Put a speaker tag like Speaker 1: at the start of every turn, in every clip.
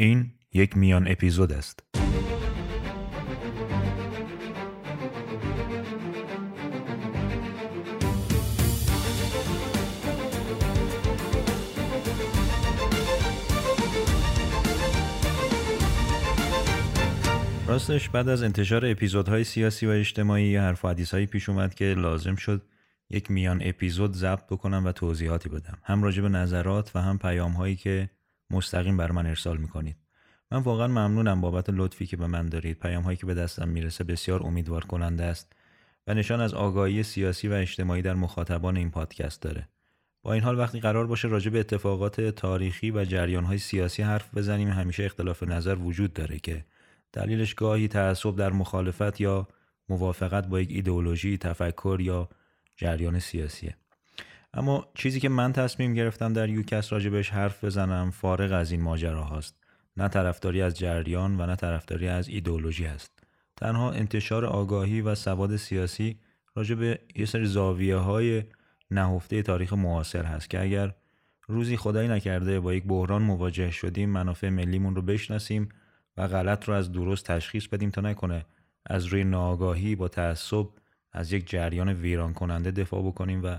Speaker 1: این یک میان اپیزود است. راستش بعد از انتشار اپیزودهای سیاسی و اجتماعی حرف و حدیث پیش اومد که لازم شد یک میان اپیزود ضبط بکنم و توضیحاتی بدم هم راجع به نظرات و هم پیام هایی که مستقیم بر من ارسال می‌کنید. من واقعا ممنونم بابت لطفی که به من دارید. پیام هایی که به دستم می‌رسه بسیار امیدوار کننده است و نشان از آگاهی سیاسی و اجتماعی در مخاطبان این پادکست داره. با این حال وقتی قرار باشه راجع به اتفاقات تاریخی و جریان های سیاسی حرف بزنیم همیشه اختلاف نظر وجود داره که دلیلش گاهی تعصب در مخالفت یا موافقت با یک ایدئولوژی تفکر یا جریان سیاسیه. اما چیزی که من تصمیم گرفتم در یوکس راجبش حرف بزنم فارغ از این ماجرا هاست. نه طرفداری از جریان و نه طرفداری از ایدئولوژی است تنها انتشار آگاهی و سواد سیاسی راجع به یه سری زاویه های نهفته تاریخ معاصر هست که اگر روزی خدایی نکرده با یک بحران مواجه شدیم منافع ملیمون رو بشناسیم و غلط رو از درست تشخیص بدیم تا نکنه از روی ناآگاهی با تعصب از یک جریان ویران کننده دفاع بکنیم و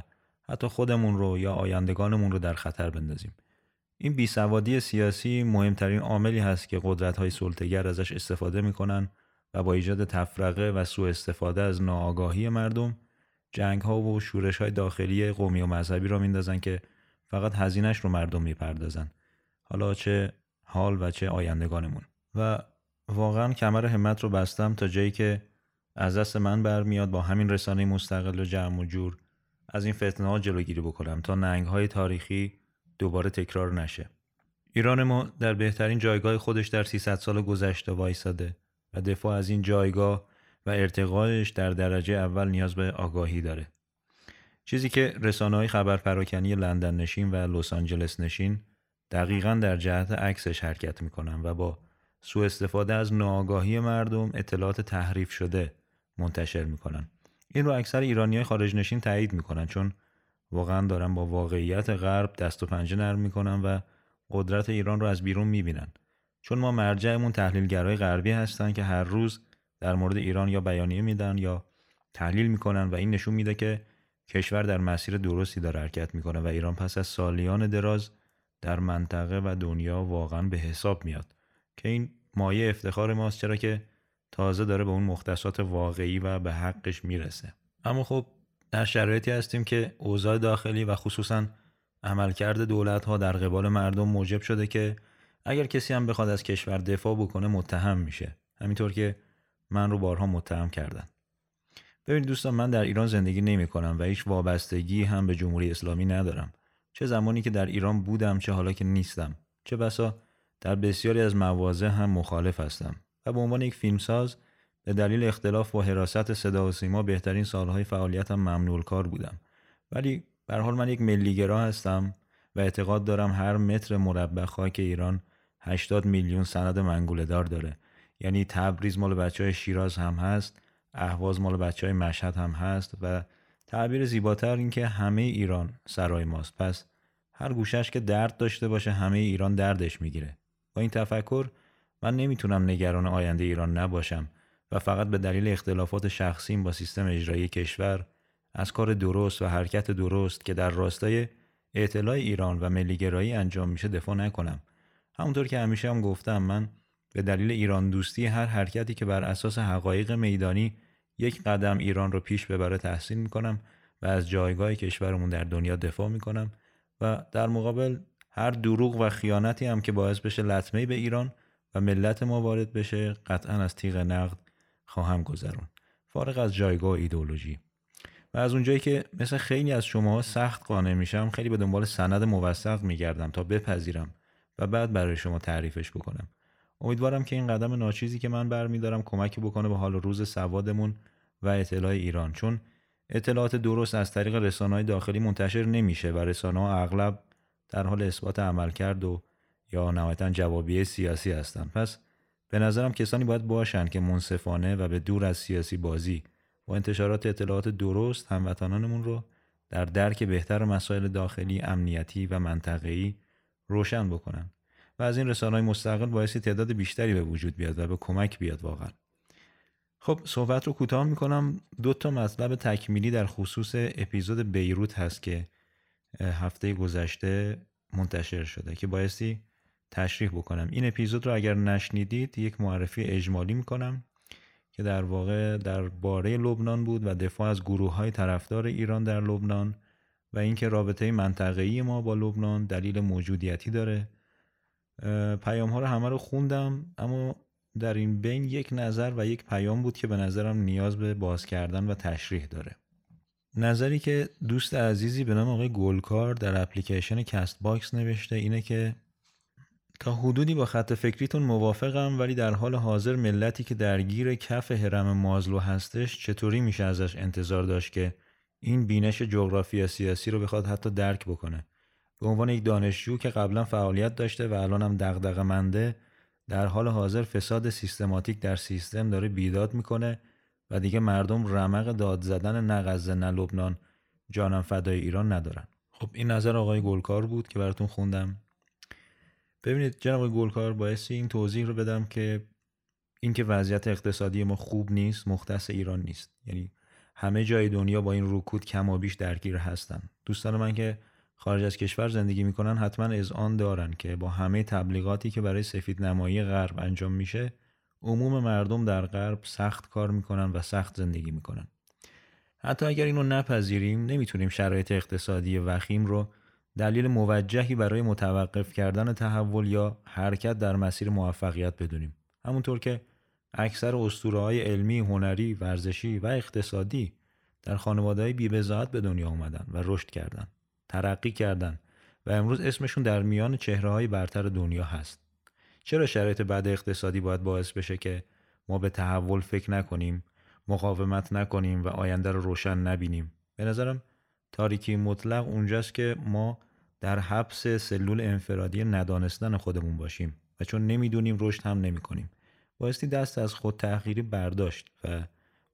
Speaker 1: حتی خودمون رو یا آیندگانمون رو در خطر بندازیم. این بیسوادی سیاسی مهمترین عاملی هست که قدرت های سلطگر ازش استفاده می‌کنن و با ایجاد تفرقه و سوء استفاده از ناآگاهی مردم جنگ ها و شورش های داخلی قومی و مذهبی را میندازن که فقط هزینش رو مردم می‌پردازن. حالا چه حال و چه آیندگانمون. و واقعا کمر همت رو بستم تا جایی که از دست من برمیاد با همین رسانه مستقل و جمع و جور از این فتنه ها جلوگیری بکنم تا ننگ های تاریخی دوباره تکرار نشه. ایران ما در بهترین جایگاه خودش در 300 سال گذشته وایساده و دفاع از این جایگاه و ارتقایش در درجه اول نیاز به آگاهی داره. چیزی که رسانه های خبر پراکنی لندن نشین و لس آنجلس نشین دقیقا در جهت عکسش حرکت می‌کنن و با سوء استفاده از ناآگاهی مردم اطلاعات تحریف شده منتشر می‌کنن. این رو اکثر ایرانی های خارج نشین تایید می‌کنن چون واقعا دارن با واقعیت غرب دست و پنجه نرم می‌کنن و قدرت ایران رو از بیرون می‌بینن. چون ما مرجعمون تحلیلگرای غربی هستن که هر روز در مورد ایران یا بیانیه میدن یا تحلیل می‌کنن و این نشون میده که کشور در مسیر درستی داره حرکت می‌کنه و ایران پس از سالیان دراز در منطقه و دنیا واقعا به حساب میاد. که این مایه افتخار ماست چرا که تازه داره به اون مختصات واقعی و به حقش می‌رسه. اما خب در شرایطی هستیم که اوضاع داخلی و خصوصا عملکرد دولت ها در قبال مردم موجب شده که اگر کسی هم بخواد از کشور دفاع بکنه متهم میشه. همینطور که من رو بارها متهم کردن. ببینید دوستان من در ایران زندگی نمی کنم و هیچ وابستگی هم به جمهوری اسلامی ندارم. چه زمانی که در ایران بودم چه حالا که نیستم. چه بسا در بسیاری از مواضع هم مخالف هستم. و به عنوان یک فیلمساز به دلیل اختلاف با حراست صدا و سیما بهترین سالهای فعالیتم ممنول کار بودم. ولی به حال من یک ملیگرا هستم و اعتقاد دارم هر متر مربع خاک ایران 80 میلیون سند منگوله دار داره. یعنی تبریز مال بچه های شیراز هم هست اهواز مال بچه های مشهد هم هست و تعبیر زیباتر این که همه ایران سرای ماست. پس هر گوشش که درد داشته باشه همه ایران دردش می‌گیره. با این تفکر من نمی‌تونم نگران آینده ایران نباشم و فقط به دلیل اختلافات شخصیم با سیستم اجرایی کشور از کار درست و حرکت درست که در راستای اطلاع ایران و ملیگرایی انجام میشه دفاع نکنم. همونطور که همیشه هم گفتم من به دلیل ایران دوستی هر حرکتی که بر اساس حقایق میدانی یک قدم ایران رو پیش ببره تحسین می‌کنم و از جایگاه کشورمون در دنیا دفاع می‌کنم و در مقابل هر دروغ و خیانتی هم که باعث بشه لطمه به ایران و ملت ما وارد بشه قطعا از تیغ نقد خواهم گذرون. فارغ از جایگاه ایدولوژی و از اونجایی که مثل خیلی از شما سخت قانع میشم خیلی به دنبال سند موثق میگردم تا بپذیرم و بعد برای شما تعریفش بکنم. امیدوارم که این قدم ناچیزی که من برمیدارم کمکی بکنه به حال روز سوادمون و اطلاع ایران. چون اطلاعات درست از طریق رسانه‌های داخلی منتشر نمیشه و رسانه ها اغلب در حال اثبات عملکرد و یا نهایتا جوابیه سیاسی هستند پس به نظرم کسانی باید باشند که منصفانه و به دور از سیاسی بازی با انتشارات اطلاعات درست هموطنانمون رو در درک بهتر مسائل داخلی امنیتی و منطقه‌ای روشن بکنن و از این رسانه های مستقل باعثی تعداد بیشتری به وجود بیاد و به کمک بیاد واقعا. خب صحبت رو کوتاه می‌کنم. دو تا مطلب تکمیلی در خصوص اپیزود بیروت هست که هفته گذشته منتشر شده که بایستی تشریح بکنم. این اپیزود رو اگر نشنیدید یک معرفی اجمالی می‌کنم که در واقع در باره لبنان بود و دفاع از گروه های طرفدار ایران در لبنان و اینکه رابطه منطقه‌ای ما با لبنان دلیل موجودیتی داره. پیام ها رو همه رو خوندم اما در این بین یک نظر و یک پیام بود که به نظرم نیاز به باز کردن و تشریح داره. نظری که دوست عزیزی به نام آقای گلکار در اپلیکیشن Castbox نوشته اینه که تا حدودی با خط فکریتون موافقم ولی در حال حاضر ملتی که درگیر کف حرم مازلو هستش چطوری میشه ازش انتظار داشت که این بینش جغرافی سیاسی رو بخواد حتی درک بکنه؟ به عنوان یک دانشجو که قبلا فعالیت داشته و الان هم دغدغه منده در حال حاضر فساد سیستماتیک در سیستم داره بیداد می‌کنه و دیگه مردم رمق داد زدن نه غزه نه لبنان جانم فدای ایران ندارن. خب این نظر آقای گلکار بود که براتون خوندم. ببینید جناب گلکار باعث این توضیح رو بدم که اینکه وضعیت اقتصادی ما خوب نیست مختص ایران نیست. یعنی همه جای دنیا با این رکود کم و بیش درگیر هستن. دوستان من که خارج از کشور زندگی می‌کنن حتما از آن دارن که با همه تبلیغاتی که برای سفید نمایی غرب انجام میشه عموم مردم در غرب سخت کار می‌کنن و سخت زندگی می‌کنن. حتی اگر اینو نپذیریم نمی‌تونیم شرایط اقتصادی وخیم رو دلیل موجهی برای متوقف کردن تحول یا حرکت در مسیر موفقیت بدونیم همونطور که اکثر اسطوره های علمی، هنری، ورزشی و اقتصادی در خانواده های بیبزاعت به دنیا آمدن و رشد کردند. ترقی کردند و امروز اسمشون در میان چهره های برتر دنیا هست. چرا شرایط بد اقتصادی باید باعث بشه که ما به تحول فکر نکنیم، مقاومت نکنیم و آینده رو روشن نبینیم؟ به نظرم تاریکی مطلق اونجاست که ما در حبس سلول انفرادی ندانستن خودمون باشیم و چون نمی‌دونیم رشد هم نمی‌کنیم. بایستی دست از خود تحقیری برداشت و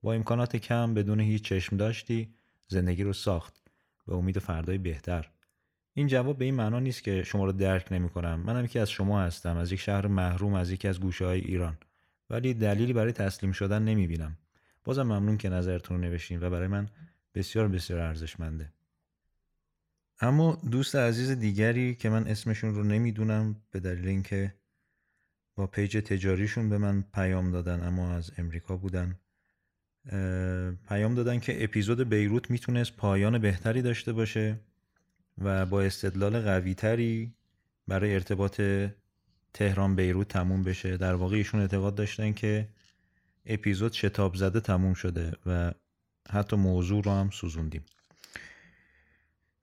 Speaker 1: با امکانات کم بدون هیچ چشم داشتی زندگی رو ساخت به امید فردای بهتر. این جواب به این معنا نیست که شما رو درک نمی کنم منم یکی از شما هستم از یک شهر محروم از یکی از گوشه های ایران. ولی دلیلی برای تسلیم شدن نمی بینم بازم ممنون که نظرتون رو نوشتین و برای من بسیار بسیار ارزشمنده. اما دوست عزیز دیگری که من اسمشون رو نمی‌دونم به دلیل اینکه با پیج تجاریشون به من پیام دادن اما از امریکا بودن پیام دادن که اپیزود بیروت می‌تونست پایان بهتری داشته باشه و با استدلال قویتری برای ارتباط تهران بیروت تموم بشه. در واقع ایشون اعتقاد داشتن که اپیزود شتاب زده تموم شده و حتی موضوع رو هم سوزوندیم.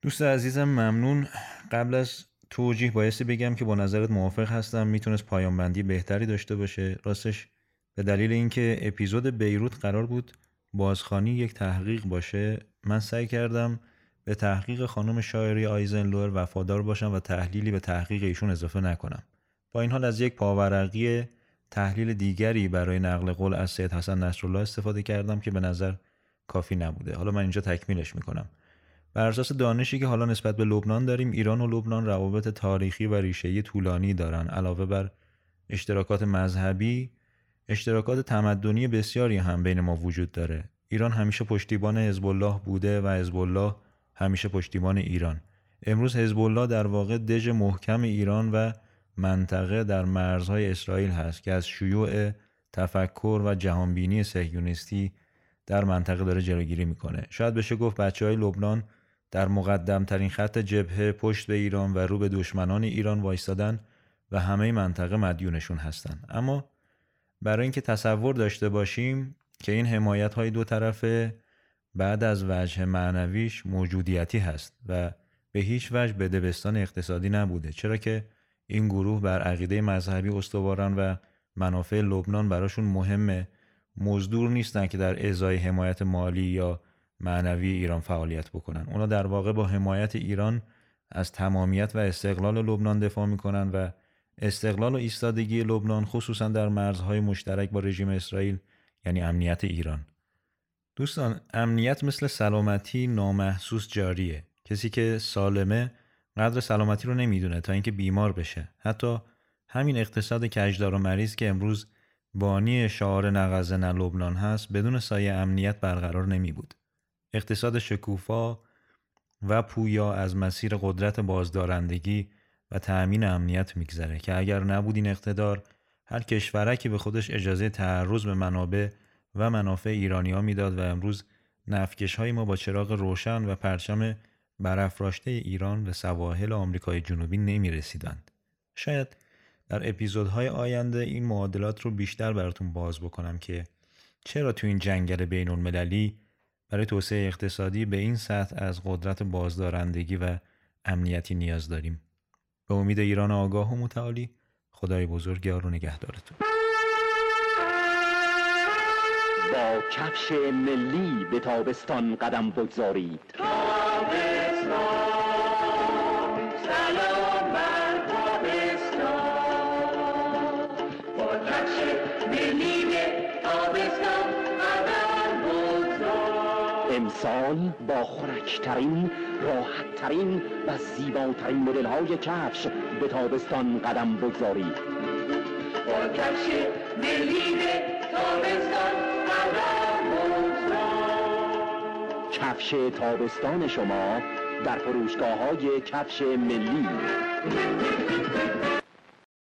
Speaker 1: دوست عزیزم ممنون. قبل از توجیه بایستی بگم که با نظرت موافق هستم. می‌تونست پایان بندی بهتری داشته باشه. راستش به دلیل اینکه اپیزود بیروت قرار بود بازخانی یک تحقیق باشه من سعی کردم به تحقیق خانم شاعری آیزنلور وفادار باشم و تحلیلی به تحقیق ایشون اضافه نکنم. با این حال از یک پاورقی تحلیل دیگری برای نقل قول از سید حسن نصرالله استفاده کردم که به نظر کافی نبوده. حالا من اینجا تکمیلش می‌کنم. بر اساس دانشی که حالا نسبت به لبنان داریم ایران و لبنان روابط تاریخی و ریشه‌ای طولانی دارن. علاوه بر اشتراکات مذهبی اشتراکات تمدنی بسیاری هم بین ما وجود داره. ایران همیشه پشتیبان حزب الله بوده و حزب الله همیشه پشتیبان ایران. امروز حزب الله در واقع دژ محکم ایران و منطقه در مرزهای اسرائیل هست که از شیوع تفکر و جهانبینی صهیونیستی در منطقه داره جلوگیری می‌کنه. شاید بشه گفت بچه های لبنان در مقدم ترین خط جبهه پشت به ایران و رو به دشمنان ایران وایستادن و همه منطقه مدیونشون هستند اما برای اینکه تصور داشته باشیم که این حمایت های دو طرفه بعد از وجه معنویش موجودیتی هست و به هیچ وجه به دبستان اقتصادی نبوده. چرا که این گروه بر عقیده مذهبی استوارن و منافع لبنان براشون مهمه. مزدور نیستن که در ازای حمایت مالی یا معنوی ایران فعالیت بکنن. اونا در واقع با حمایت ایران از تمامیت و استقلال لبنان دفاع می‌کنن و استقلال و ایستادگی لبنان خصوصا در مرزهای مشترک با رژیم اسرائیل یعنی امنیت ایران. دوستان امنیت مثل سلامتی نامحسوس جاریه. کسی که سالمه قدر سلامتی رو نمی‌دونه تا اینکه بیمار بشه. حتی همین اقتصاد کجدار و مریض که امروز بانی شعار نغزه نه لبنان هست بدون سایه امنیت برقرار نمی بود. اقتصاد شکوفا و پویا از مسیر قدرت بازدارندگی و تأمین امنیت میگذره که اگر نبود این اقتدار هر کشورکی به خودش اجازه تعرض به منابع و منافع ایرانی ها می‌داد و امروز نفکش های ما با چراغ روشن و پرچم برافراشته ایران به سواحل آمریکای جنوبی نمی رسیدند. شاید در اپیزودهای آینده این معادلات رو بیشتر براتون باز بکنم که چرا تو این جنگل بین المللی برای توسعه اقتصادی به این سطح از قدرت بازدارندگی و امنیتی نیاز داریم. به امید ایران آگاه و متعالی خدای بزرگ یار و نگهدارتون.
Speaker 2: با کفش ملی به تابستان قدم بگذارید امسال با خورکترین راحتترین و زیباترین مدل های کفش به تابستان قدم بگذارید. با کفش ملی تابستان قدم کفش تابستان شما در فروشگاه های کفش ملی.